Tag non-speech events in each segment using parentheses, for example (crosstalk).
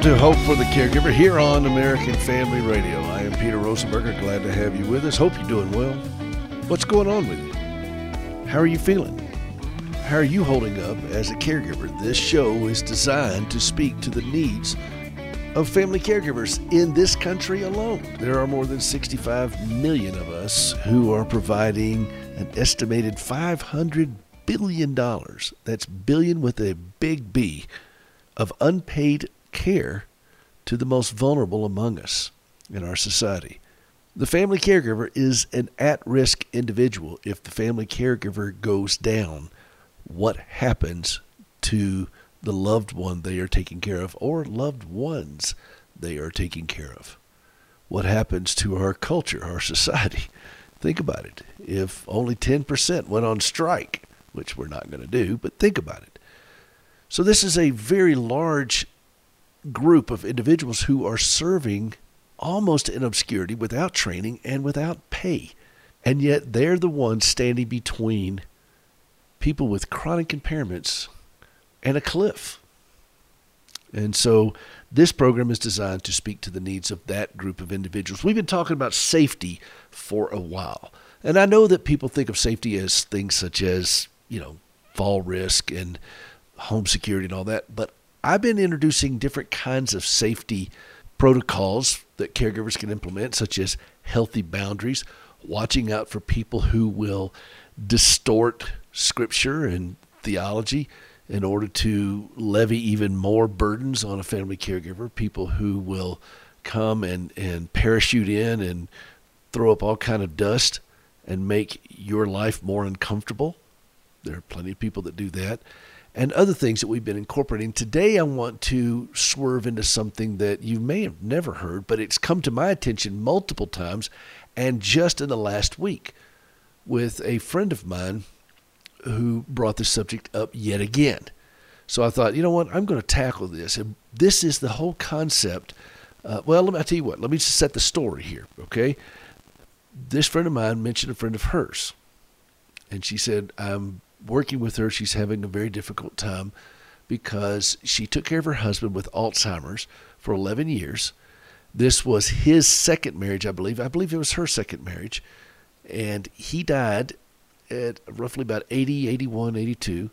Welcome to Hope for the Caregiver here on American Family Radio. I am Peter Rosenberger. Glad to have you with us. Hope you're doing well. What's going on with you? How are you feeling? How are you holding up as a caregiver? This show is designed to speak to the needs of family caregivers in this country alone. There are more than 65 million of us who are providing an estimated $500 billion. That's billion with a big B of unpaid care to the most vulnerable among us in our society. The family caregiver is an at risk individual. If the family caregiver goes down, what happens to the loved one they are taking care of or loved ones they are taking care of? What happens to our culture, our society? (laughs) Think about it. If only 10% went on strike, which we're not going to do, but think about it. So, this is a very large group of individuals who are serving almost in obscurity without training and without pay. And yet, they're the ones standing between people with chronic impairments and a cliff. And so, this program is designed to speak to the needs of that group of individuals. We've been talking about safety for a while. And I know that people think of safety as things such as, you know, fall risk and home security and all that. But I've been introducing different kinds of safety protocols that caregivers can implement, such as healthy boundaries, watching out for people who will distort scripture and theology in order to levy even more burdens on a family caregiver, people who will come and, and parachute in and throw up all kind of dust and make your life more uncomfortable. There are plenty of people that do that and other things that we've been incorporating. Today, I want to swerve into something that you may have never heard, but it's come to my attention multiple times and just in the last week with a friend of mine who brought the subject up yet again. So I thought, you know what, I'm going to tackle this. And this is the whole concept. Uh, well, let me I'll tell you what, let me just set the story here, okay? This friend of mine mentioned a friend of hers. And she said, I'm working with her, she's having a very difficult time because she took care of her husband with Alzheimer's for 11 years. This was his second marriage, I believe. I believe it was her second marriage. And he died at roughly about 80, 81, 82.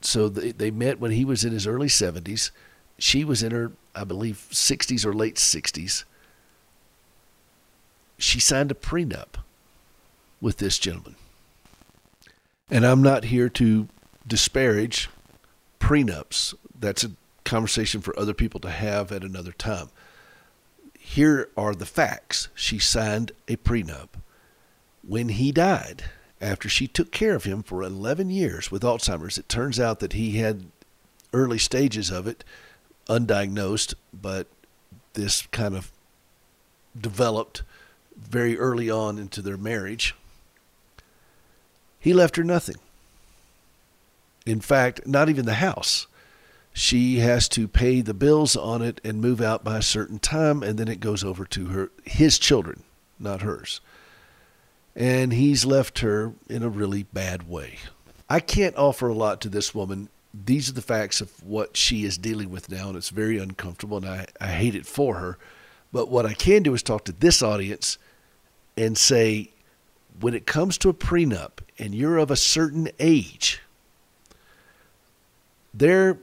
So they, they met when he was in his early 70s. She was in her, I believe, 60s or late 60s. She signed a prenup with this gentleman. And I'm not here to disparage prenups. That's a conversation for other people to have at another time. Here are the facts. She signed a prenup. When he died, after she took care of him for 11 years with Alzheimer's, it turns out that he had early stages of it, undiagnosed, but this kind of developed very early on into their marriage. He left her nothing. In fact, not even the house. She has to pay the bills on it and move out by a certain time, and then it goes over to her his children, not hers. And he's left her in a really bad way. I can't offer a lot to this woman. These are the facts of what she is dealing with now, and it's very uncomfortable, and I, I hate it for her. But what I can do is talk to this audience and say, when it comes to a prenup and you're of a certain age, there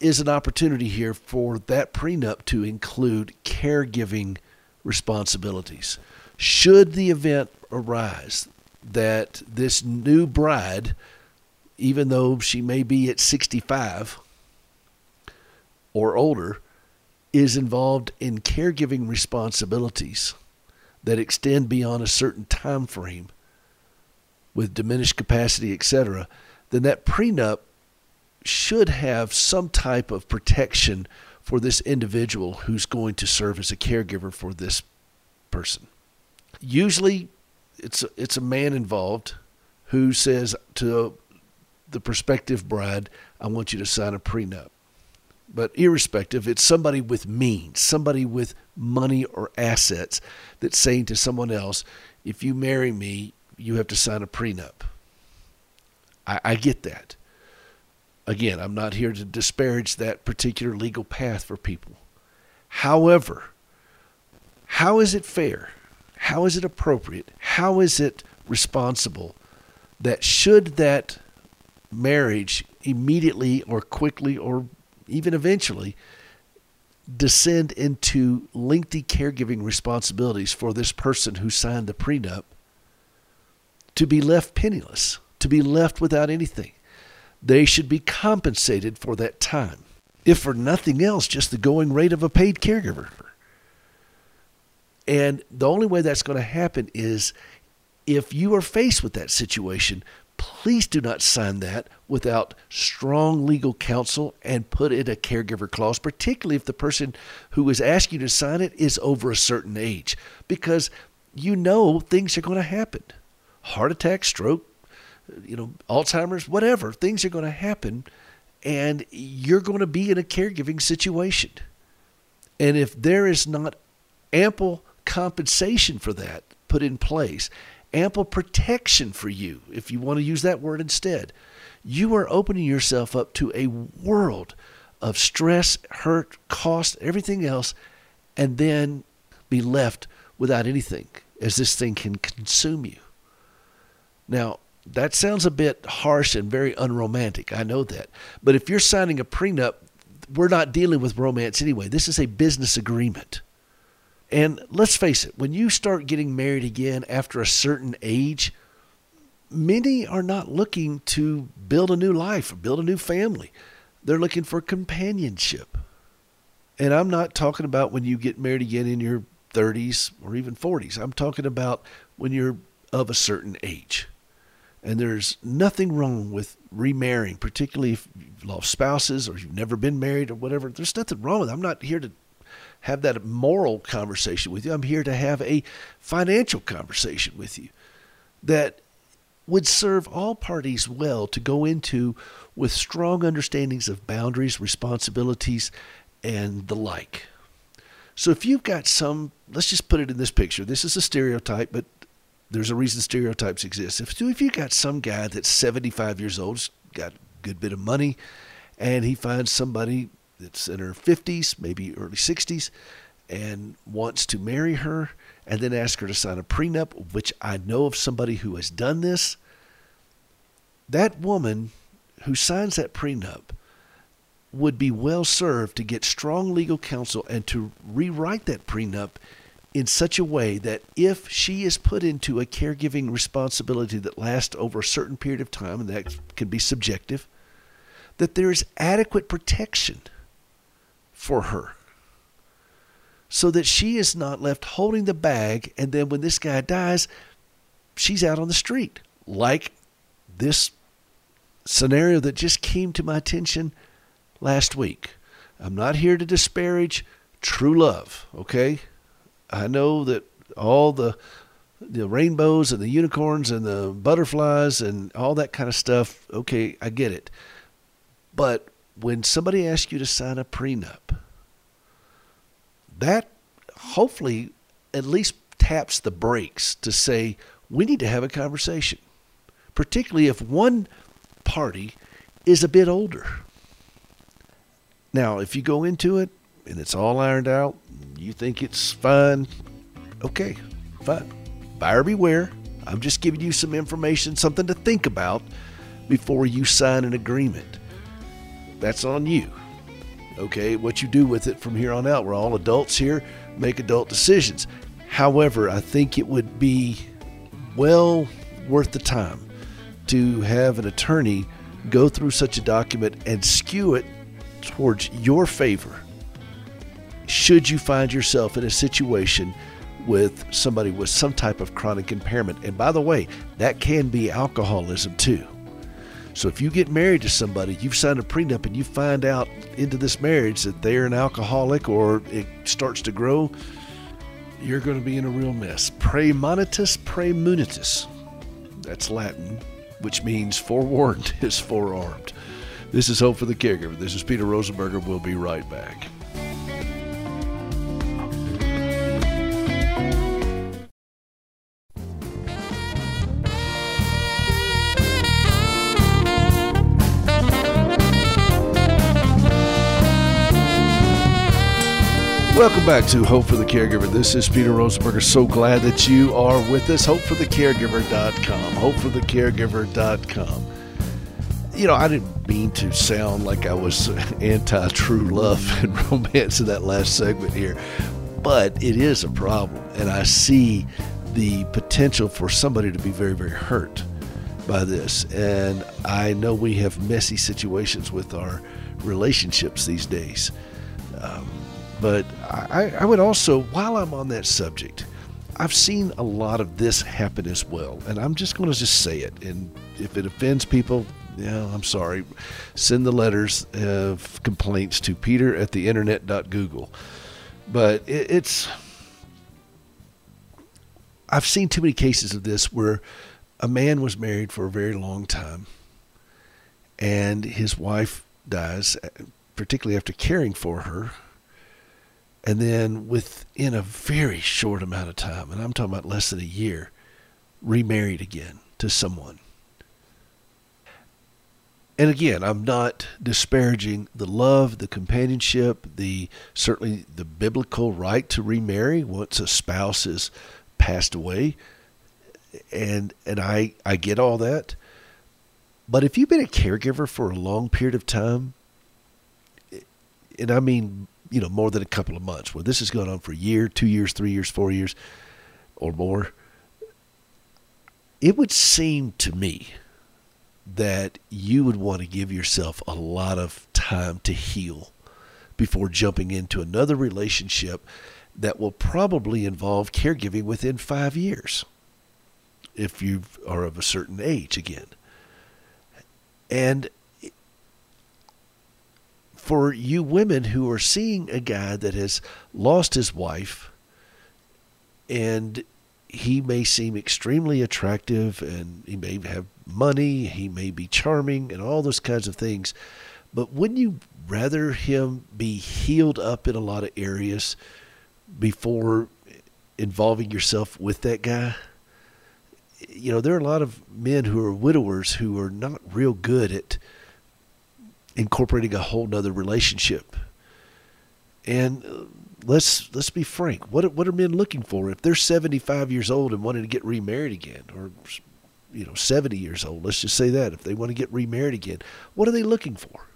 is an opportunity here for that prenup to include caregiving responsibilities. Should the event arise that this new bride, even though she may be at 65 or older, is involved in caregiving responsibilities that extend beyond a certain time frame with diminished capacity, etc., then that prenup should have some type of protection for this individual who's going to serve as a caregiver for this person. Usually, it's a, it's a man involved who says to the prospective bride, "I want you to sign a prenup." But irrespective, it's somebody with means, somebody with money or assets that's saying to someone else, if you marry me, you have to sign a prenup. I, I get that. Again, I'm not here to disparage that particular legal path for people. However, how is it fair? How is it appropriate? How is it responsible that should that marriage immediately or quickly or even eventually descend into lengthy caregiving responsibilities for this person who signed the prenup to be left penniless, to be left without anything. They should be compensated for that time, if for nothing else, just the going rate of a paid caregiver. And the only way that's going to happen is if you are faced with that situation, please do not sign that without strong legal counsel and put in a caregiver clause, particularly if the person who is asking you to sign it is over a certain age, because you know things are going to happen. Heart attack, stroke, you know, Alzheimer's, whatever, things are going to happen, and you're going to be in a caregiving situation. And if there is not ample compensation for that put in place, ample protection for you, if you want to use that word instead, you are opening yourself up to a world of stress, hurt, cost, everything else, and then be left without anything as this thing can consume you. Now, that sounds a bit harsh and very unromantic. I know that. But if you're signing a prenup, we're not dealing with romance anyway. This is a business agreement. And let's face it, when you start getting married again after a certain age, many are not looking to build a new life or build a new family. They're looking for companionship. And I'm not talking about when you get married again in your 30s or even 40s. I'm talking about when you're of a certain age. And there's nothing wrong with remarrying, particularly if you've lost spouses or you've never been married or whatever. There's nothing wrong with it. I'm not here to have that moral conversation with you. I'm here to have a financial conversation with you that would serve all parties well to go into with strong understandings of boundaries, responsibilities, and the like. So if you've got some, let's just put it in this picture. This is a stereotype, but there's a reason stereotypes exist. If, if you've got some guy that's 75 years old, got a good bit of money, and he finds somebody that's in her 50s, maybe early 60s, and wants to marry her and then ask her to sign a prenup, which I know of somebody who has done this. That woman who signs that prenup would be well served to get strong legal counsel and to rewrite that prenup in such a way that if she is put into a caregiving responsibility that lasts over a certain period of time, and that can be subjective, that there is adequate protection for her. So that she is not left holding the bag and then when this guy dies she's out on the street. Like this scenario that just came to my attention last week. I'm not here to disparage true love okay? I know that all the the rainbows and the unicorns and the butterflies and all that kind of stuff okay i get it. But when somebody asks you to sign a prenup, that hopefully at least taps the brakes to say, we need to have a conversation, particularly if one party is a bit older. Now, if you go into it and it's all ironed out, you think it's fine, okay, fine. Buyer beware. I'm just giving you some information, something to think about before you sign an agreement that's on you. Okay, what you do with it from here on out. We're all adults here, make adult decisions. However, I think it would be well worth the time to have an attorney go through such a document and skew it towards your favor. Should you find yourself in a situation with somebody with some type of chronic impairment, and by the way, that can be alcoholism too. So if you get married to somebody, you've signed a prenup, and you find out into this marriage that they're an alcoholic or it starts to grow, you're going to be in a real mess. Praemonitus praemunitus. That's Latin, which means forewarned (laughs) is forearmed. This is Hope for the Caregiver. This is Peter Rosenberger. We'll be right back. Welcome back to Hope for the Caregiver. This is Peter Rosenberger. So glad that you are with us. HopeForTheCaregiver.com. HopeForTheCaregiver.com. You know, I didn't mean to sound like I was (laughs) anti true love (laughs) and romance in that last segment here, but it is a problem. And I see the potential for somebody to be very, very hurt by this. And I know we have messy situations with our relationships these days. Um, but I, I would also, while I'm on that subject, I've seen a lot of this happen as well. And I'm just going to just say it. And if it offends people, yeah, I'm sorry. Send the letters of complaints to peter at the internet.google. But it, it's, I've seen too many cases of this where a man was married for a very long time and his wife dies, particularly after caring for her and then within a very short amount of time, and I'm talking about less than a year, remarried again to someone. And again, I'm not disparaging the love, the companionship, the certainly the biblical right to remarry once a spouse has passed away. And and I I get all that. But if you've been a caregiver for a long period of time, and I mean you know, more than a couple of months, where this has gone on for a year, two years, three years, four years, or more, it would seem to me that you would want to give yourself a lot of time to heal before jumping into another relationship that will probably involve caregiving within five years if you are of a certain age again. And for you women who are seeing a guy that has lost his wife and he may seem extremely attractive and he may have money, he may be charming and all those kinds of things. But wouldn't you rather him be healed up in a lot of areas before involving yourself with that guy? You know, there are a lot of men who are widowers who are not real good at incorporating a whole nother relationship. And uh, let's let's be frank. What what are men looking for if they're 75 years old and wanting to get remarried again, or you know 70 years old? Let's just say that if they want to get remarried again, what are they looking for?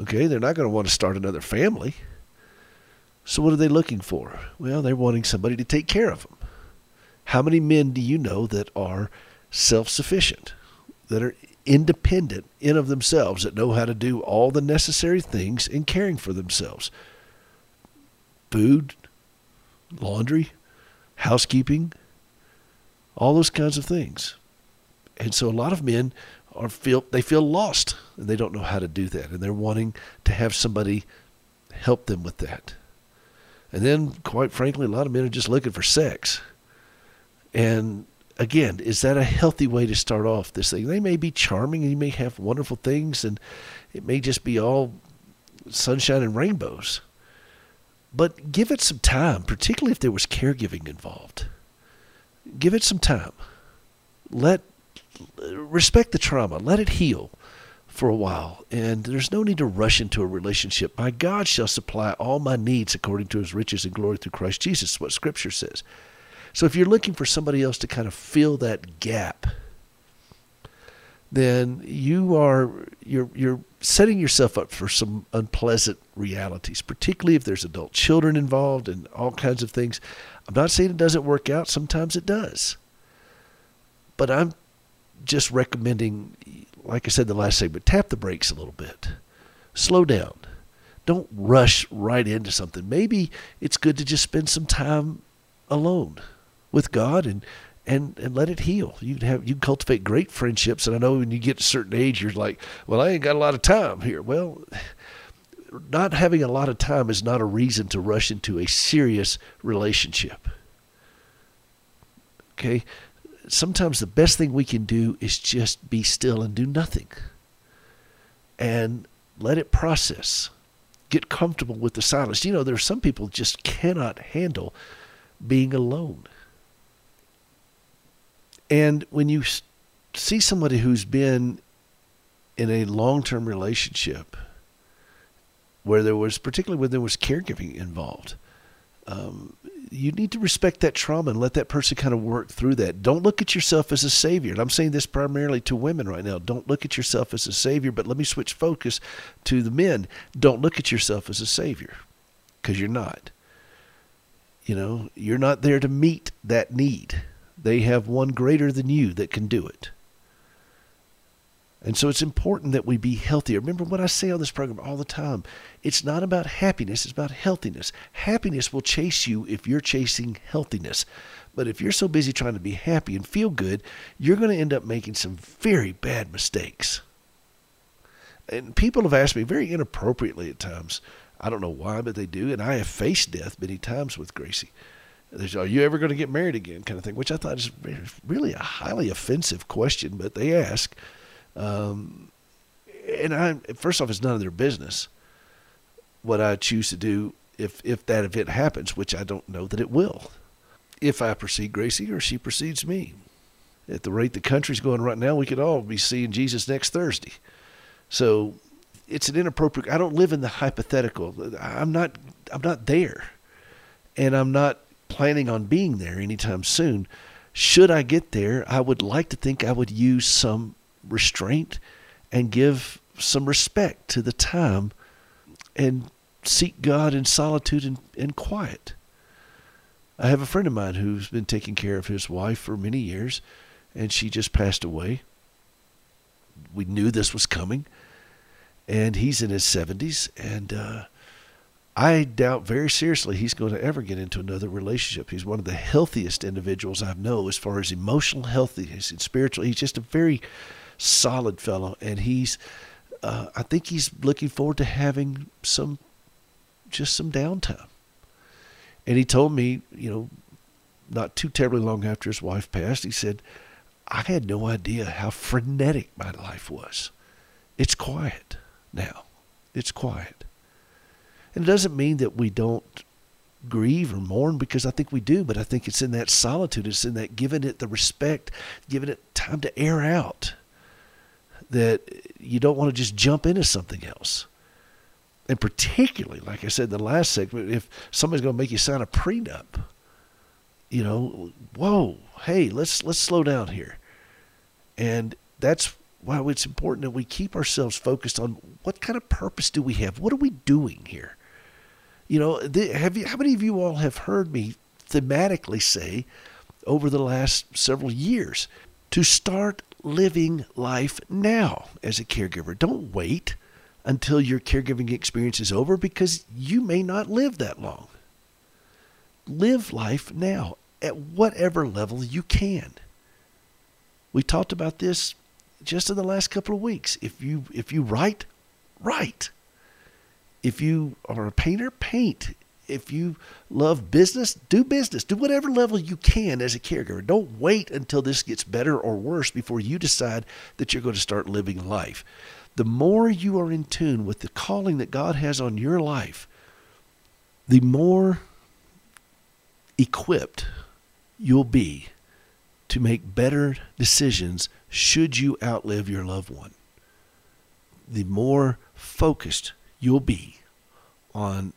Okay, they're not going to want to start another family. So what are they looking for? Well, they're wanting somebody to take care of them. How many men do you know that are self-sufficient, that are independent in of themselves that know how to do all the necessary things in caring for themselves. Food laundry housekeeping all those kinds of things. And so a lot of men are feel they feel lost and they don't know how to do that and they're wanting to have somebody help them with that. And then quite frankly a lot of men are just looking for sex. And again, is that a healthy way to start off this thing? They may be charming and you may have wonderful things and it may just be all sunshine and rainbows. But give it some time, particularly if there was caregiving involved. Give it some time. Let respect the trauma. Let it heal for a while. And there's no need to rush into a relationship. My God shall supply all my needs according to his riches and glory through Christ Jesus, what scripture says. So if you're looking for somebody else to kind of fill that gap, then you are you're you're setting yourself up for some unpleasant realities, particularly if there's adult children involved and all kinds of things. I'm not saying it doesn't work out, sometimes it does. But I'm just recommending like I said the last segment, tap the brakes a little bit. Slow down. Don't rush right into something. Maybe it's good to just spend some time alone with God and and and let it heal. You can have you cultivate great friendships. And I know when you get to a certain age, you're like, well, I ain't got a lot of time here. Well, not having a lot of time is not a reason to rush into a serious relationship. Okay, sometimes the best thing we can do is just be still and do nothing, and let it process. Get comfortable with the silence. You know, there are some people just cannot handle being alone and when you see somebody who's been in a long term relationship where there was, particularly when there was caregiving involved. Um, you need to respect that trauma and let that person kind of work through that. Don't look at yourself as a savior. And I'm saying this primarily to women right now. Don't look at yourself as a savior, but let me switch focus to the men. Don't look at yourself as a savior because you're not. You know, you're not there to meet that need. They have one greater than you that can do it. And so it's important that we be healthier. Remember what I say on this program all the time. It's not about happiness, it's about healthiness. Happiness will chase you if you're chasing healthiness. But if you're so busy trying to be happy and feel good, you're going to end up making some very bad mistakes. And people have asked me very inappropriately at times. I don't know why, but they do. And I have faced death many times with Gracie. Are you ever going to get married again? kind of thing, which I thought is really a highly offensive question, but they ask. Um, and I, first off, it's none of their business what I choose to do if if that event happens, which I don't know that it will. If I precede Gracie or she precedes me. At the rate the country's going right now, we could all be seeing Jesus next Thursday. So it's an inappropriate I don't live in the hypothetical. I'm not I'm not there. And I'm not planning on being there anytime soon. Should I get there, I would like to think I would use some restraint and give some respect to the time and seek God in solitude and, and quiet. I have a friend of mine who's been taking care of his wife for many years, and she just passed away. We knew this was coming, and he's in his 70s, and uh, I doubt very seriously he's going to ever get into another relationship. He's one of the healthiest individuals I know as far as emotional healthiness and spiritual. He's just a very solid fellow, and he's uh, I think he's looking forward to having some just some downtime. And he told me, you know, not too terribly long after his wife passed, he said, I had no idea how frenetic my life was. It's quiet now. It's quiet. And it doesn't mean that we don't grieve or mourn because I think we do, but I think it's in that solitude, it's in that giving it the respect, giving it time to air out that you don't want to just jump into something else. And particularly, like I said in the last segment, if somebody's going to make you sign a prenup, you know, whoa, hey, let's let's slow down here. And that's why it's important that we keep ourselves focused on what kind of purpose do we have? What are we doing here? You know, have you, how many of you all have heard me thematically say over the last several years to start living life now as a caregiver. Don't wait until your caregiving experience is over because you may not live that long. Live life now at whatever level you can. We talked about this just in the last couple of weeks. If you if you write, write. If you are a painter, paint if you love business, do business. Do whatever level you can as a caregiver. Don't wait until this gets better or worse before you decide that you're going to start living life. The more you are in tune with the calling that God has on your life, the more equipped you'll be to make better decisions should you outlive your loved one. The more focused you'll be on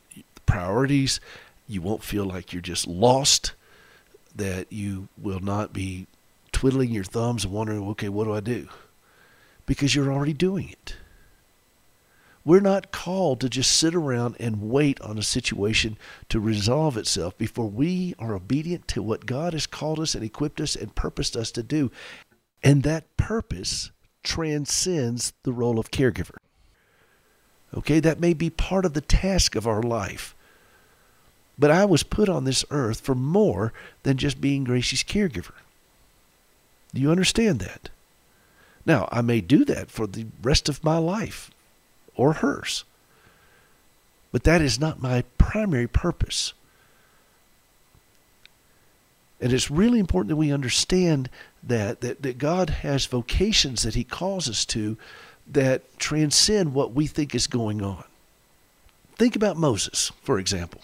priorities. You won't feel like you're just lost, that you will not be twiddling your thumbs and wondering, okay, what do I do? Because you're already doing it. We're not called to just sit around and wait on a situation to resolve itself before we are obedient to what God has called us and equipped us and purposed us to do. And that purpose transcends the role of caregiver. Okay, that may be part of the task of our life. But I was put on this earth for more than just being Gracie's caregiver. Do you understand that? Now, I may do that for the rest of my life or hers. But that is not my primary purpose. And it's really important that we understand that, that, that God has vocations that He calls us to that transcend what we think is going on. Think about Moses, for example.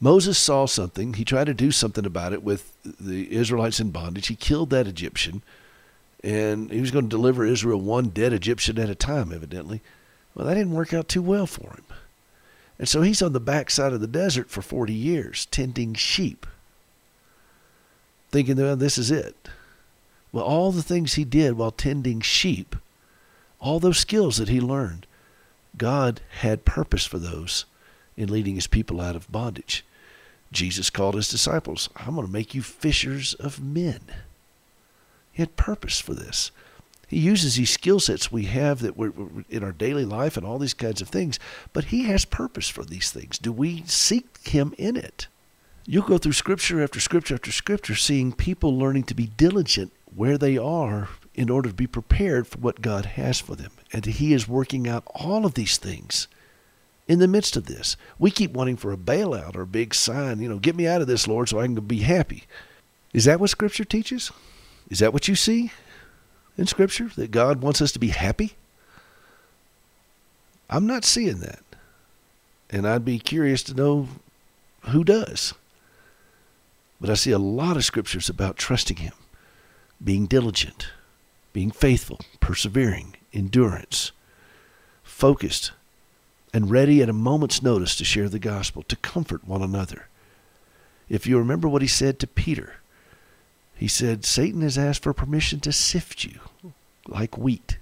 Moses saw something. He tried to do something about it with the Israelites in bondage. He killed that Egyptian, and he was going to deliver Israel one dead Egyptian at a time, evidently. Well, that didn't work out too well for him. And so he's on the backside of the desert for 40 years tending sheep, thinking, well, this is it. Well, all the things he did while tending sheep, all those skills that he learned, God had purpose for those in leading his people out of bondage. Jesus called his disciples, I'm going to make you fishers of men. He had purpose for this. He uses these skill sets we have that we're in our daily life and all these kinds of things, but he has purpose for these things. Do we seek him in it? You'll go through scripture after scripture after scripture, seeing people learning to be diligent where they are in order to be prepared for what God has for them. And he is working out all of these things in the midst of this. We keep wanting for a bailout or a big sign, you know, get me out of this, Lord, so I can be happy. Is that what scripture teaches? Is that what you see? in Scripture that God wants us to be happy? I'm not seeing that. And I'd be curious to know who does. But I see a lot of scriptures about trusting Him, being diligent, being faithful, persevering, endurance, focused, and ready at a moment's notice to share the gospel, to comfort one another. If you remember what He said to Peter, he said, Satan has asked for permission to sift you like wheat.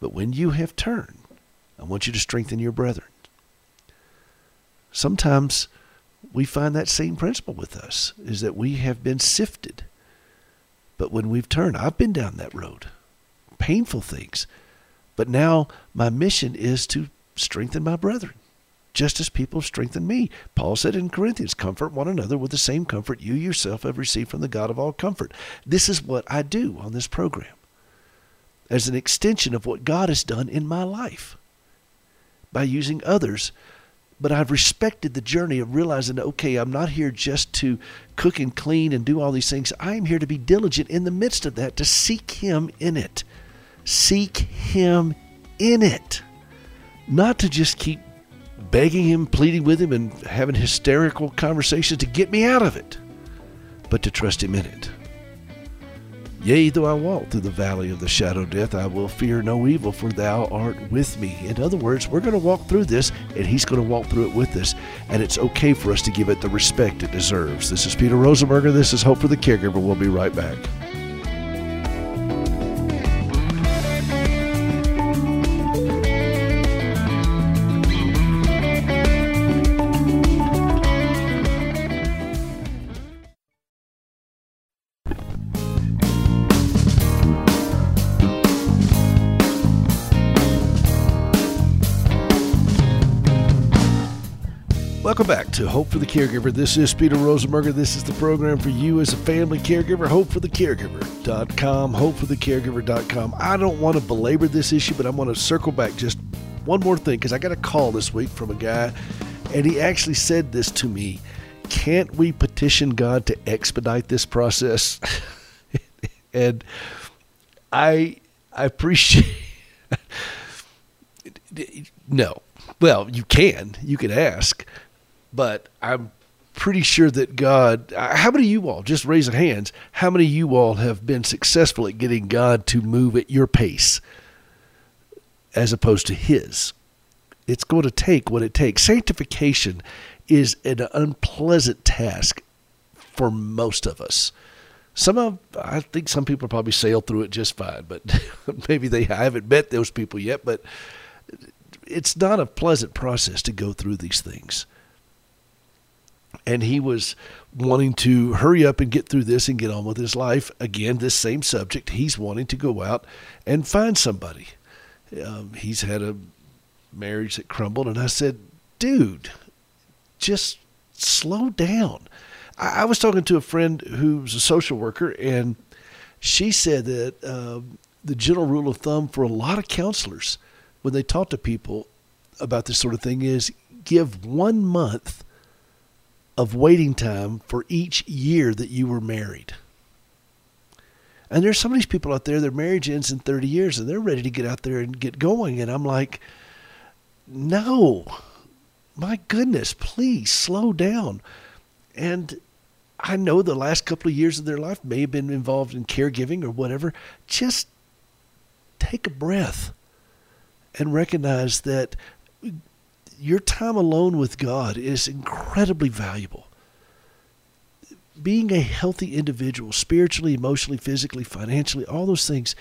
But when you have turned, I want you to strengthen your brethren. Sometimes we find that same principle with us is that we have been sifted. But when we've turned, I've been down that road, painful things. But now my mission is to strengthen my brethren just as people strengthen me. Paul said in Corinthians, comfort one another with the same comfort you yourself have received from the God of all comfort. This is what I do on this program as an extension of what God has done in my life by using others. But I've respected the journey of realizing, okay, I'm not here just to cook and clean and do all these things. I am here to be diligent in the midst of that, to seek Him in it. Seek Him in it. Not to just keep begging him, pleading with him, and having hysterical conversations to get me out of it, but to trust him in it. Yea, though I walk through the valley of the shadow of death, I will fear no evil, for thou art with me. In other words, we're going to walk through this, and he's going to walk through it with us, and it's okay for us to give it the respect it deserves. This is Peter Rosenberger. This is Hope for the Caregiver. We'll be right back. For the Caregiver. This is Peter Rosenberger. This is the program for you as a family caregiver. HopeForTheCaregiver.com. HopeForTheCaregiver.com. I don't want to belabor this issue, but I want to circle back just one more thing because I got a call this week from a guy, and he actually said this to me. Can't we petition God to expedite this process? (laughs) and I I appreciate (laughs) no. Well, you can. You can ask but I'm pretty sure that God, how many of you all, just raise your hands, how many of you all have been successful at getting God to move at your pace as opposed to His? It's going to take what it takes. Sanctification is an unpleasant task for most of us. Some of, I think some people probably sail through it just fine, but (laughs) maybe they I haven't met those people yet. But it's not a pleasant process to go through these things and he was wanting to hurry up and get through this and get on with his life. Again, this same subject. He's wanting to go out and find somebody. Um, he's had a marriage that crumbled, and I said, dude, just slow down. I, I was talking to a friend who's a social worker, and she said that uh, the general rule of thumb for a lot of counselors when they talk to people about this sort of thing is give one month of waiting time for each year that you were married. And there's some of these people out there, their marriage ends in 30 years and they're ready to get out there and get going. And I'm like, no, my goodness, please slow down. And I know the last couple of years of their life may have been involved in caregiving or whatever. Just take a breath and recognize that your time alone with God is incredibly valuable. Being a healthy individual, spiritually, emotionally, physically, financially, all those things,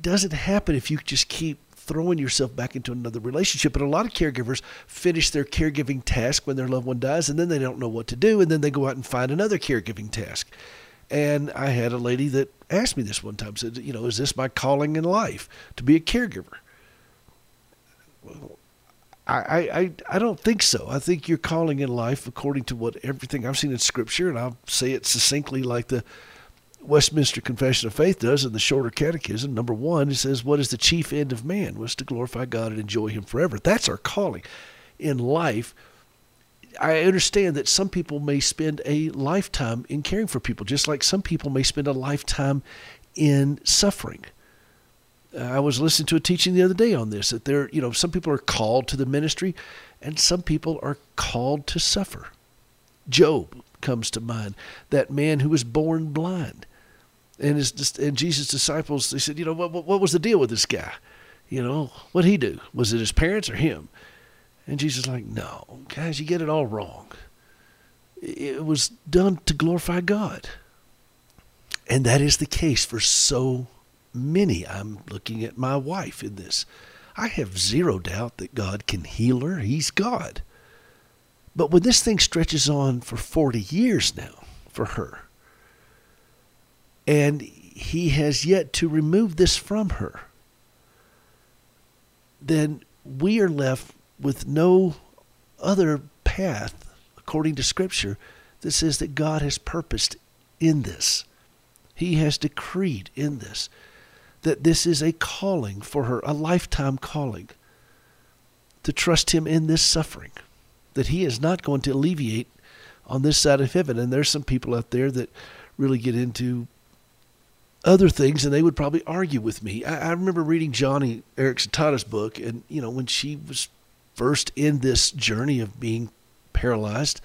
doesn't happen if you just keep throwing yourself back into another relationship. But a lot of caregivers finish their caregiving task when their loved one dies, and then they don't know what to do, and then they go out and find another caregiving task. And I had a lady that asked me this one time, said, you know, is this my calling in life to be a caregiver? Well, I, I, I don't think so. I think your calling in life, according to what everything I've seen in Scripture, and I'll say it succinctly like the Westminster Confession of Faith does in the shorter catechism. Number one, it says, What is the chief end of man? Was to glorify God and enjoy Him forever. That's our calling in life. I understand that some people may spend a lifetime in caring for people, just like some people may spend a lifetime in suffering. I was listening to a teaching the other day on this that there, you know, some people are called to the ministry and some people are called to suffer. Job comes to mind, that man who was born blind and his and Jesus' disciples they said, you know, what what was the deal with this guy? You know, what he do? Was it his parents or him? And Jesus like, no, guys, you get it all wrong. It was done to glorify God. And that is the case for so many. I'm looking at my wife in this. I have zero doubt that God can heal her. He's God. But when this thing stretches on for 40 years now for her, and he has yet to remove this from her, then we are left with no other path, according to Scripture, that says that God has purposed in this. He has decreed in this that this is a calling for her, a lifetime calling, to trust Him in this suffering, that He is not going to alleviate on this side of heaven. And there's some people out there that really get into other things, and they would probably argue with me. I, I remember reading Joni Eareckson Tada's book, and you know when she was first in this journey of being paralyzed,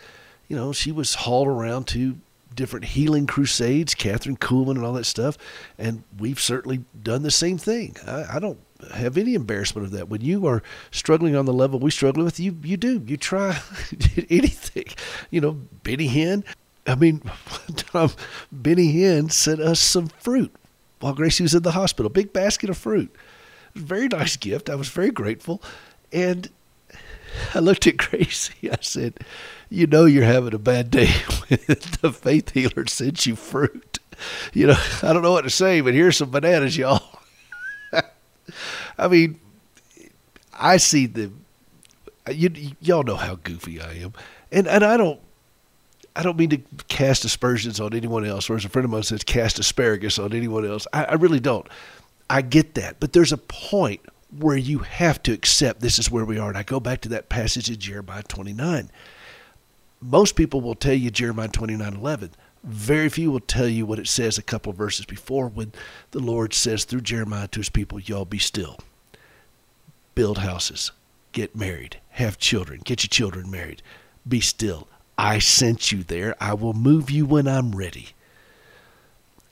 you know she was hauled around to different healing crusades, Kathryn Kuhlman and all that stuff, and we've certainly done the same thing. I, I don't have any embarrassment of that. When you are struggling on the level we struggle with, you you do you try (laughs) anything. You know, Benny Hinn I mean, (laughs) time Benny Hinn sent us some fruit while Gracie was in the hospital. Big basket of fruit. Very nice gift. I was very grateful. And (laughs) I looked at Gracie. I said, You know, you're having a bad day (laughs) the faith healer sent you fruit. You know, (laughs) I don't know what to say, but here's some bananas, y'all. I mean, I see the. You, y'all know how goofy I am. And, and I don't I don't mean to cast aspersions on anyone else, or as a friend of mine says, cast asparagus on anyone else. I, I really don't. I get that. But there's a point where you have to accept this is where we are. And I go back to that passage in Jeremiah 29. Most people will tell you Jeremiah 29 11. Very few will tell you what it says a couple verses before when the Lord says through Jeremiah to his people, Y'all be still. Build houses, get married, have children, get your children married, be still. I sent you there. I will move you when I'm ready.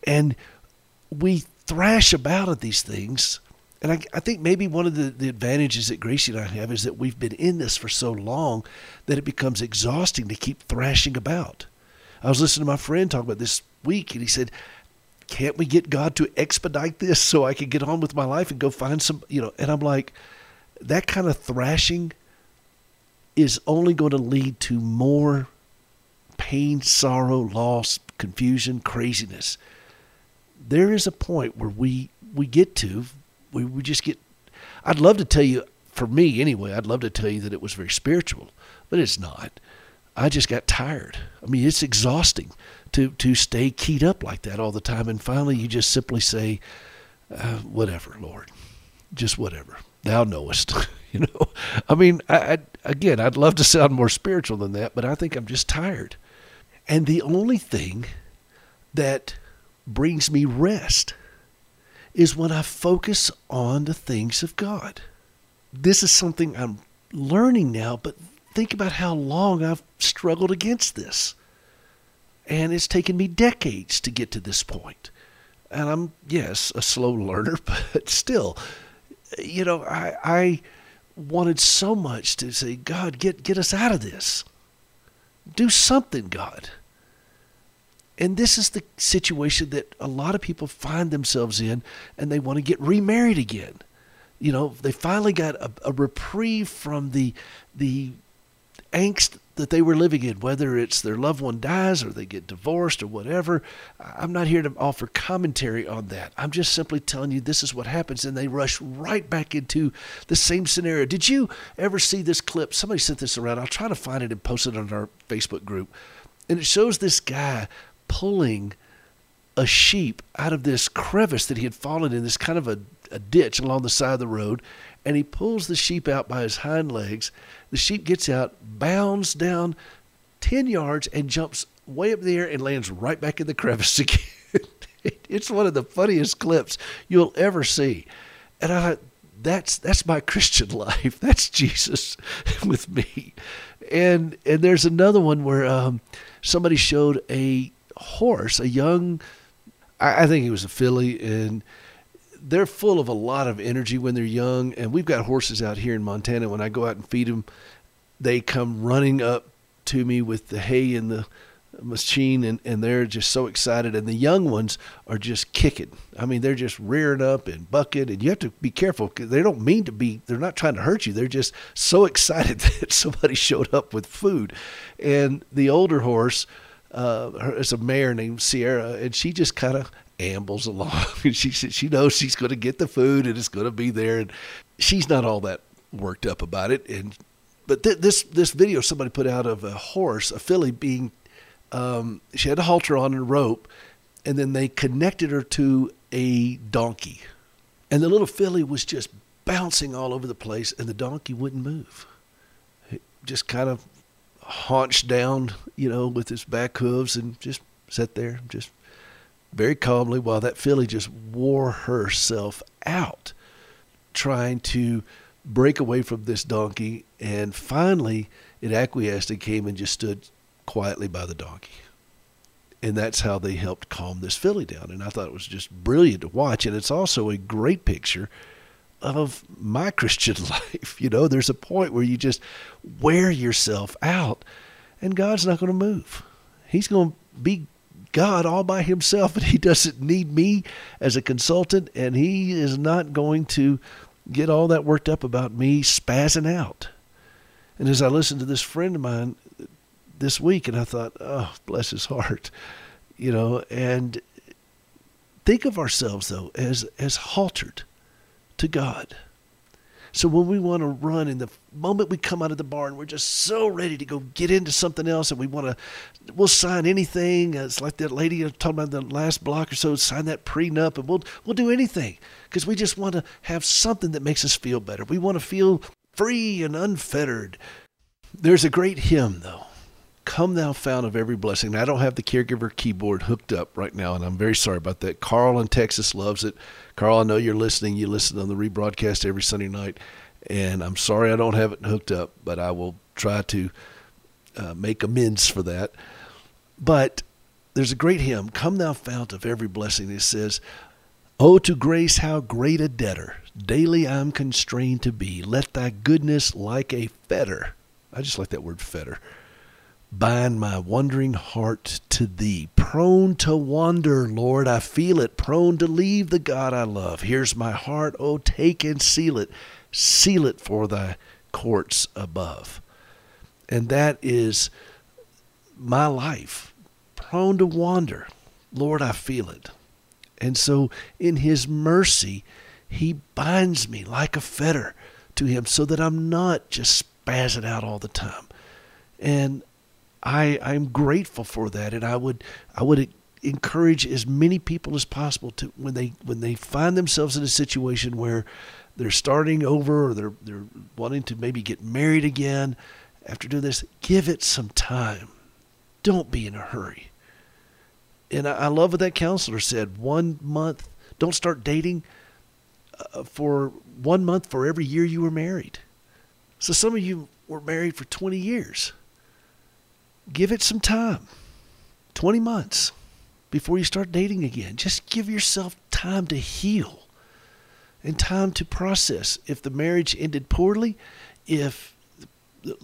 And we thrash about at these things. And I, I think maybe one of the, the advantages that Gracie and I have is that we've been in this for so long that it becomes exhausting to keep thrashing about. I was listening to my friend talk about this week, and he said, Can't we get God to expedite this so I can get on with my life and go find some, you know? And I'm like, That kind of thrashing is only going to lead to more pain, sorrow, loss, confusion, craziness. There is a point where we we get to we, we just get I'd love to tell you for me anyway, I'd love to tell you that it was very spiritual, but it's not. I just got tired. I mean, it's exhausting to to stay keyed up like that all the time and finally you just simply say uh, whatever, Lord. Just whatever. Thou knowest. (laughs) you know. I mean, I, I, again, I'd love to sound more spiritual than that, but I think I'm just tired. And the only thing that brings me rest is when I focus on the things of God. This is something I'm learning now, but think about how long I've struggled against this. And it's taken me decades to get to this point. And I'm, yes, a slow learner, (laughs) but still, you know, I, I wanted so much to say, God, get, get us out of this. Do something, God. And this is the situation that a lot of people find themselves in, and they want to get remarried again. You know, they finally got a, a reprieve from the the angst that they were living in, whether it's their loved one dies or they get divorced or whatever. I'm not here to offer commentary on that. I'm just simply telling you this is what happens, and they rush right back into the same scenario. Did you ever see this clip? Somebody sent this around. I'll try to find it and post it on our Facebook group. And it shows this guy pulling a sheep out of this crevice that he had fallen in, this kind of a, a ditch along the side of the road. And he pulls the sheep out by his hind legs. The sheep gets out, bounds down 10 yards, and jumps way up there and lands right back in the crevice (laughs) again. it's one of the funniest clips you'll ever see. And I that's that's my Christian (laughs) life. That's Jesus (laughs) with me. And and there's another one where um, somebody showed a horse, a young, I, I think he was a filly, and they're full of a lot of energy when they're young. And we've got horses out here in Montana. When I go out and feed them, they come running up to me with the hay and the machine and, and they're just so excited and the young ones are just kicking i mean they're just rearing up and bucking and you have to be careful because they don't mean to be they're not trying to hurt you they're just so (laughs) excited that somebody showed up with food and the older horse uh, it's a mare named Sierra, and she just kind of ambles along. (laughs) And she she knows she's going to get the food and it's going to be there, and she's not all that worked up about it. And but th- this this video somebody put out of a horse, a filly being, um, she had a halter on and a rope, and then they connected her to a donkey, and the little filly was just bouncing all over the place, and the donkey wouldn't move. It just kind of haunched down, you know, with his back hooves and just sat there, just very calmly while that filly just wore herself out trying to break away from this donkey. And finally, it acquiesced and came and just stood quietly by the donkey. And that's how they helped calm this filly down. And I thought it was just brilliant to watch. And it's also a great picture of my (laughs) Christian life. You know, there's a point where you just wear yourself out and God's not going to move. He's going to be God all by himself and he doesn't need me as a consultant and he is not going to get all that worked up about me spazzing out. And as I listened to this friend of mine this week and I thought, oh, bless his heart, you know, and think of ourselves though as as haltered to God. So when we want to run, in the moment we come out of the barn, we're just so ready to go get into something else, and we want to, we'll sign anything. It's like that lady I talked about the last block or so, sign that prenup, and we'll we'll do anything because we just want to have something that makes us feel better. We want to feel free and unfettered. There's a great hymn though Come, thou fount of every blessing. Now, I don't have the caregiver keyboard hooked up right now, and I'm very sorry about that. Carl in Texas loves it. Carl, I know you're listening. You listen on the rebroadcast every Sunday night, and I'm sorry I don't have it hooked up, but I will try to uh, make amends for that. But there's a great hymn, Come, thou fount of every blessing. It says, Oh, to grace, how great a debtor daily I'm constrained to be. Let thy goodness like a fetter. I just like that word fetter bind my wandering heart to thee. Prone to wander, Lord, I feel it. Prone to leave the God I love. Here's my heart, oh, take and seal it. Seal it for thy courts above. And that is my life. Prone to wander. Lord, I feel it. And so, in His mercy, He binds me like a fetter to Him so that I'm not just spazzing out all the time. And I I'm grateful for that, and I would I would encourage as many people as possible to when they when they find themselves in a situation where they're starting over or they're they're wanting to maybe get married again after doing this, give it some time. Don't be in a hurry. And I, I love what that counselor said. One month, don't start dating uh, for one month for every year you were married. So some of you were married for 20 years give it some time 20 months before you start dating again. Just give yourself time to heal. and time to process. If the marriage ended poorly, if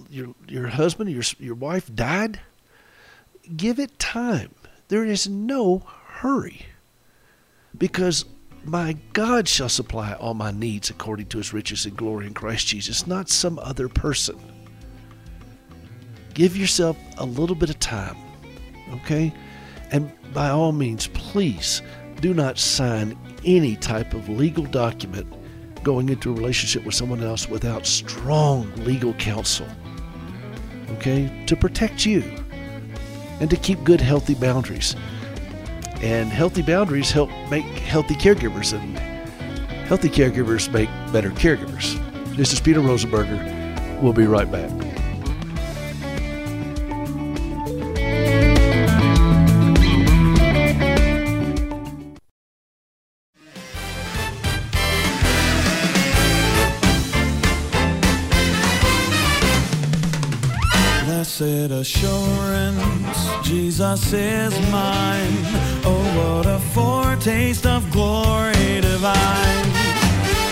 your your husband your your wife died, give it time. There is no hurry. Because my God shall supply all my needs according to his riches and glory in Christ Jesus, not some other person. Give yourself a little bit of time, okay? And by all means, please do not sign any type of legal document going into a relationship with someone else without strong legal counsel, okay? To protect you and to keep good, healthy boundaries. And healthy boundaries help make healthy caregivers, and healthy caregivers make better caregivers. This is Peter Rosenberger. We'll be right back. Jesus is mine. Oh, what a foretaste of glory divine.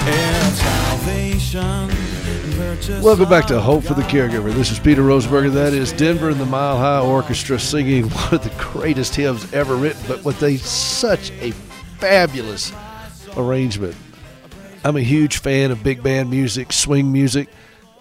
And salvation. Welcome back to Hope for the Caregiver. This is Peter Rosenberger. That is Denver and the Mile High Orchestra singing (laughs) one of the greatest hymns ever written, but with a such a fabulous arrangement. I'm a huge fan of big band music, swing music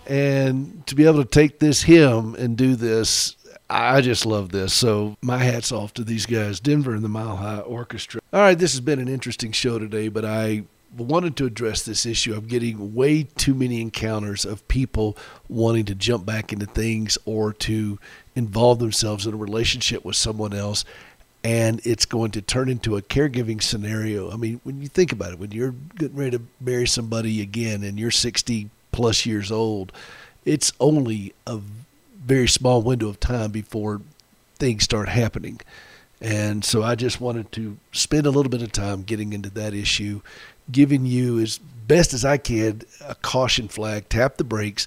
and to be able to take this hymn and do this I just love this. So my hats off to these guys, Denver and the Mile High Orchestra. All right, this has been an interesting show today, but I wanted to address this issue of getting way too many encounters of people wanting to jump back into things or to involve themselves in a relationship with someone else and it's going to turn into a caregiving scenario. I mean, when you think about it, when you're getting ready to marry somebody again and you're 60 plus years old, it's only a very small window of time before things start happening. And so I just wanted to spend a little bit of time getting into that issue, giving you as best as I can a caution flag, tap the brakes,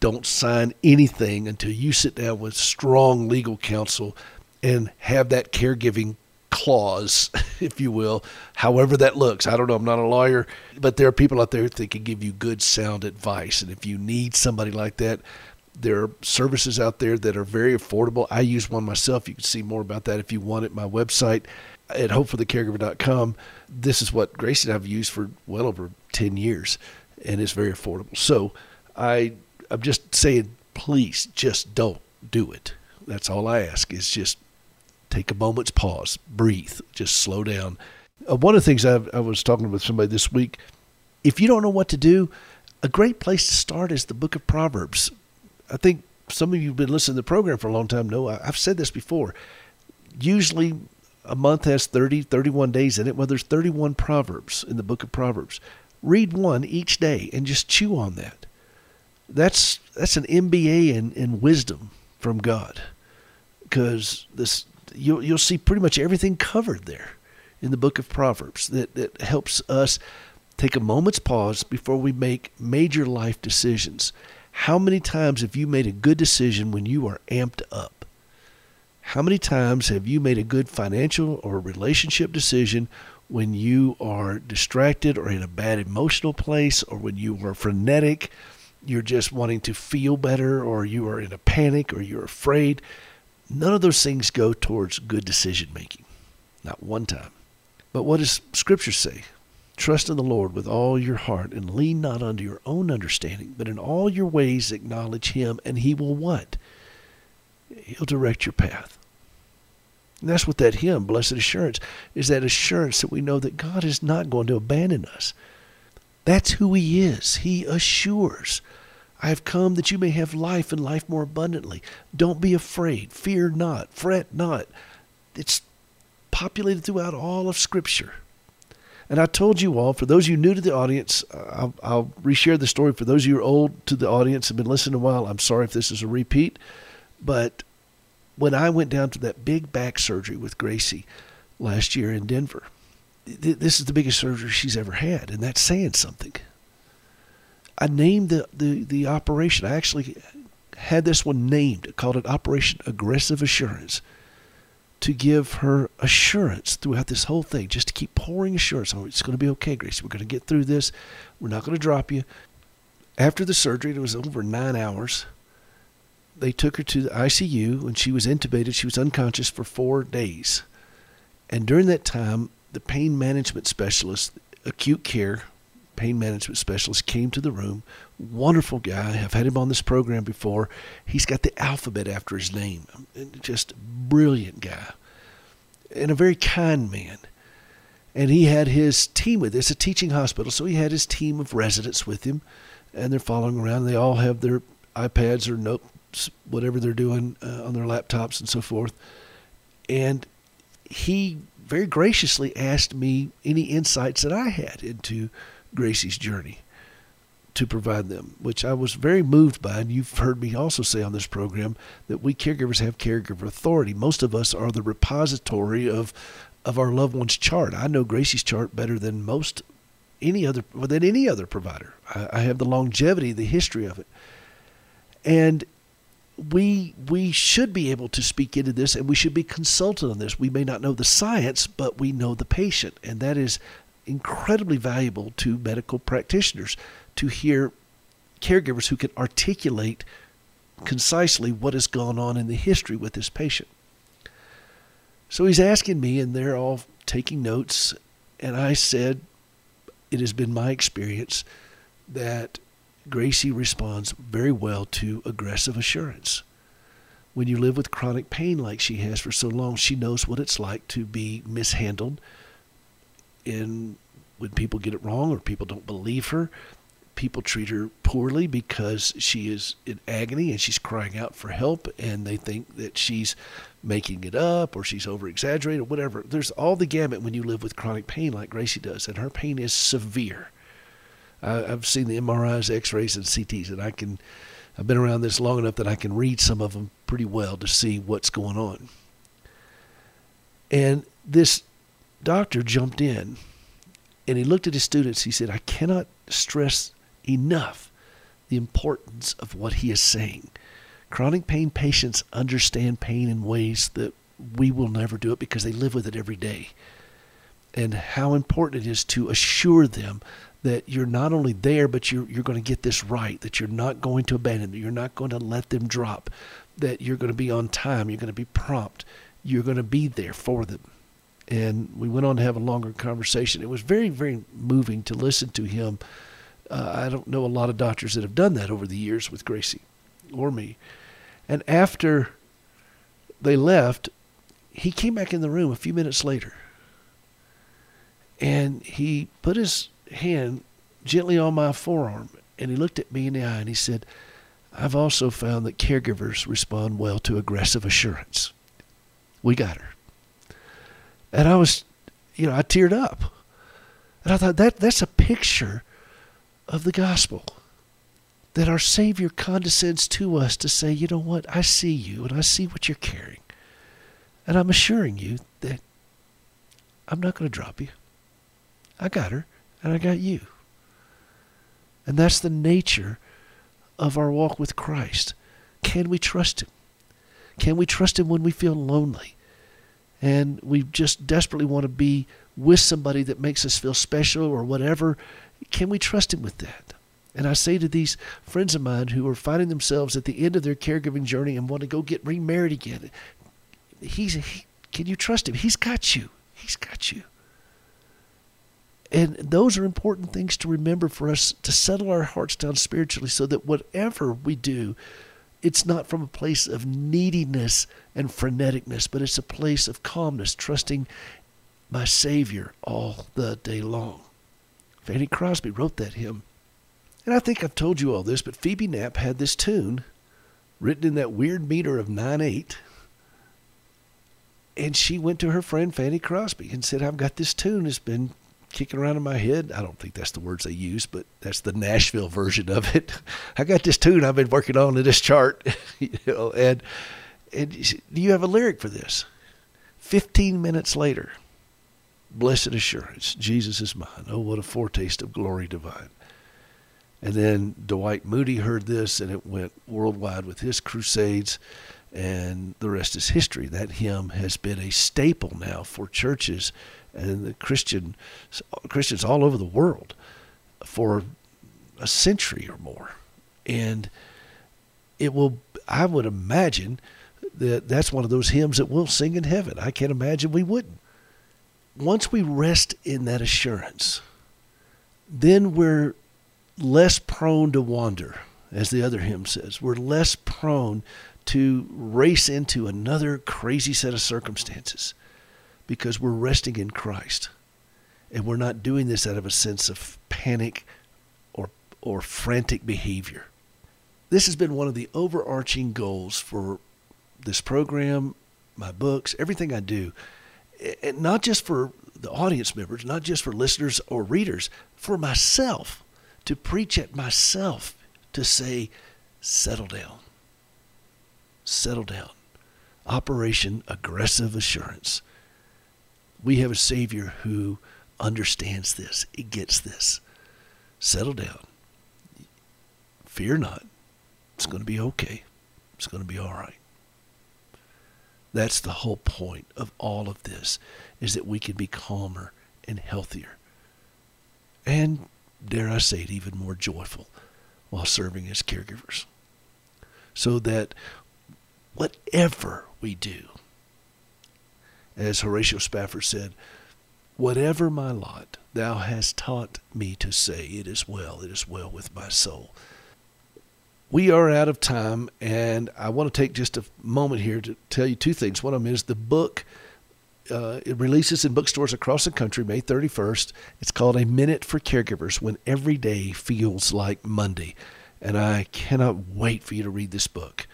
don't sign anything until you sit down with strong legal counsel and have that caregiving clause, (laughs) if you will, however that looks. I don't know. I'm not a lawyer, but there are people out there that can give you good, sound advice. And if you need somebody like that, there are services out there that are very affordable. I use one myself. You can see more about that if you want it. My website at hopeforthecaregiver.com. This is what Gracie and I have used for well over 10 years, and it's very affordable. So I, I'm just saying, please just don't do it. That's all I ask is just take a moment's pause, breathe, just slow down. Uh, one of the things I've, I was talking with somebody this week, if you don't know what to do, a great place to start is the book of Proverbs. I think some of you have been listening to the program for a long time know I've said this before. Usually a month has 30, 31 days in it. Well, there's 31 Proverbs in the book of Proverbs. Read one each day and just chew on that. That's that's an MBA in, in wisdom from God. Because this you'll you'll see pretty much everything covered there in the book of Proverbs that, that helps us take a moment's pause before we make major life decisions. How many times have you made a good decision when you are amped up? How many times have you made a good financial or relationship decision when you are distracted or in a bad emotional place or when you are frenetic, you're just wanting to feel better or you are in a panic or you're afraid? None of those things go towards good decision making. Not one time. But what does Scripture say? Trust in the Lord with all your heart and lean not unto your own understanding, but in all your ways acknowledge Him, and He will what? He'll direct your path. And that's what that hymn, Blessed Assurance, is that assurance that we know that God is not going to abandon us. That's who He is. He assures. I have come that you may have life and life more abundantly. Don't be afraid. Fear not. Fret not. It's populated throughout all of Scripture. And I told you all, for those of you new to the audience, uh, I'll, I'll reshare the story. For those of you who are old to the audience and been listening a while, I'm sorry if this is a repeat. But when I went down to that big back surgery with Gracie last year in Denver, th- this is the biggest surgery she's ever had, and that's saying something. I named the, the, the operation. I actually had this one named, called it Operation Aggressive Assurance. To give her assurance throughout this whole thing, just to keep pouring assurance. Oh, it's going to be okay, Gracie. We're going to get through this. We're not going to drop you. After the surgery, it was over nine hours. They took her to the ICU and she was intubated. She was unconscious for four days. And during that time, the pain management specialist, acute care pain management specialist, came to the room. Wonderful guy. I've had him on this program before. He's got the alphabet after his name. Just brilliant guy. And a very kind man. And he had his team with It's a teaching hospital, so he had his team of residents with him, and they're following around. They all have their iPads or notes, whatever they're doing uh, on their laptops and so forth. And he very graciously asked me any insights that I had into Gracie's journey to provide them, which I was very moved by. And you've heard me also say on this program that we caregivers have caregiver authority. Most of us are the repository of of our loved one's chart. I know Gracie's chart better than most any other than any other provider. I, I have the longevity, the history of it, and we we should be able to speak into this and we should be consulted on this. We may not know the science, but we know the patient, and that is incredibly valuable to medical practitioners to hear caregivers who can articulate concisely what has gone on in the history with this patient. So he's asking me, and they're all taking notes, and I said, It has been my experience that Gracie responds very well to aggressive assurance. When you live with chronic pain like she has for so long, she knows what it's like to be mishandled. And when people get it wrong or people don't believe her, people treat her poorly because she is in agony and she's crying out for help and they think that she's making it up or she's over exaggerated, or whatever. There's all the gamut when you live with chronic pain like Gracie does, and her pain is severe. I, I've seen the MRIs, X-rays, and CTs, and I can. I've been around this long enough that I can read some of them pretty well to see what's going on. And this doctor jumped in and he looked at his students. He said, I cannot stress enough the importance of what he is saying. Chronic pain patients understand pain in ways that we will never do it because they live with it every day. And how important it is to assure them that you're not only there, but you're, you're going to get this right, that you're not going to abandon them, you're not going to let them drop, that you're going to be on time, you're going to be prompt, you're going to be there for them. And we went on to have a longer conversation. It was very, very moving to listen to him. Uh, I don't know a lot of doctors that have done that over the years with Gracie or me. And after they left, he came back in the room a few minutes later. And he put his hand gently on my forearm and he looked at me in the eye and he said, I've also found that caregivers respond well to aggressive assurance. We got her. And I was, you know, I teared up. And I thought that that's a picture of the gospel. That our Savior condescends to us to say, you know what, I see you and I see what you're carrying. And I'm assuring you that I'm not going to drop you. I got her and I got you. And that's the nature of our walk with Christ. Can we trust Him? Can we trust Him when we feel lonely? And we just desperately want to be with somebody that makes us feel special or whatever, can we trust Him with that? And I say to these friends of mine who are finding themselves at the end of their caregiving journey and want to go get remarried again, he's he, can you trust him? He's got you. He's got you. And those are important things to remember for us to settle our hearts down spiritually so that whatever we do, it's not from a place of neediness and freneticness, but it's a place of calmness, trusting my Savior all the day long. Fanny Crosby wrote that hymn. And I think I've told you all this, but Phoebe Knapp had this tune written in that weird meter of 9 8. And she went to her friend Fanny Crosby and said, I've got this tune. It's been kicking around in my head. I don't think that's the words they use, but that's the Nashville version of it. (laughs) I got this tune I've been working on in this chart, (laughs) you know, and and do you have a lyric for this? Fifteen minutes later, blessed assurance, Jesus is mine. Oh, what a foretaste of glory divine. And then Dwight Moody heard this, and it went worldwide with his crusades. and the rest is history. That hymn has been a staple now for churches and the Christian Christians all over the world for a century or more, and it will. I would imagine that that's one of those hymns that we'll sing in heaven. I can't imagine we wouldn't. Once we rest in that assurance, then we're less prone to wander, as the other hymn says. We're less prone to race into another crazy set of circumstances because we're resting in Christ. And we're not doing this out of a sense of panic or, or frantic behavior. This has been one of the overarching goals for this program, my books, everything I do. And not just for the audience members, not just for listeners or readers, for myself, to preach at myself, to say, settle down settle down. Operation Aggressive Assurance. We have a Savior who understands this, he gets this. Settle down. Fear not. It's going to be okay. It's going to be all right. That's the whole point of all of this is that we can be calmer and healthier. And dare I say it even more joyful while serving as caregivers. So that whatever we do. As Horatio Spafford said, Whatever my lot, thou hast taught me to say, It is well, it is well with my soul. We are out of time, and I want to take just a moment here to tell you two things. One of them is the book. Uh, it releases in bookstores across the country May 31st. It's called A Minute for Caregivers When Every Day Feels Like Monday. And I cannot wait for you to read this book.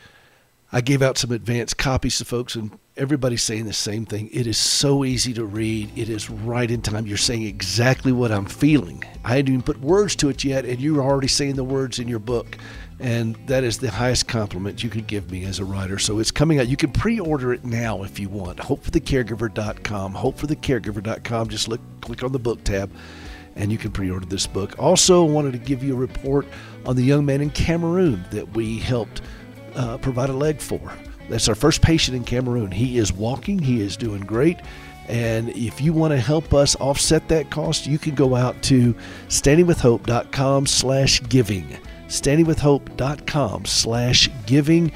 I gave out some advanced copies to folks, and everybody's saying the same thing. It is so easy to read. It is right in time. You're saying exactly what I'm feeling. I hadn't even put words to it yet, and you're already saying the words in your book. And that is the highest compliment you could give me as a writer. So it's coming out. You can pre order it now if you want. HopeForTheCaregiver.com. HopeForTheCaregiver.com. Just look, click on the book tab and you can pre order this book. Also, wanted to give you a report on the young man in Cameroon that we helped uh, provide a leg for. That's our first patient in Cameroon. He is walking, he is doing great. And if you want to help us offset that cost, you can go out to standingwithhope.com slash giving. Standingwithhope.com slash giving.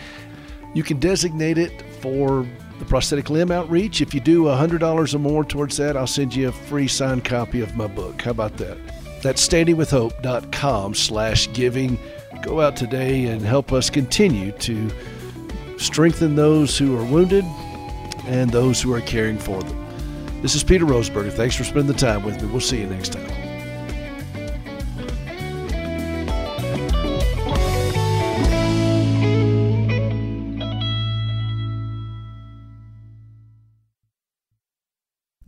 You can designate it for the prosthetic limb outreach. If you do $100 or more towards that, I'll send you a free signed copy of my book. How about that? That's standingwithhope.com slash giving go out today and help us continue to strengthen those who are wounded and those who are caring for them. This is Peter Rosenberger. Thanks for spending the time with me. We'll see you next time.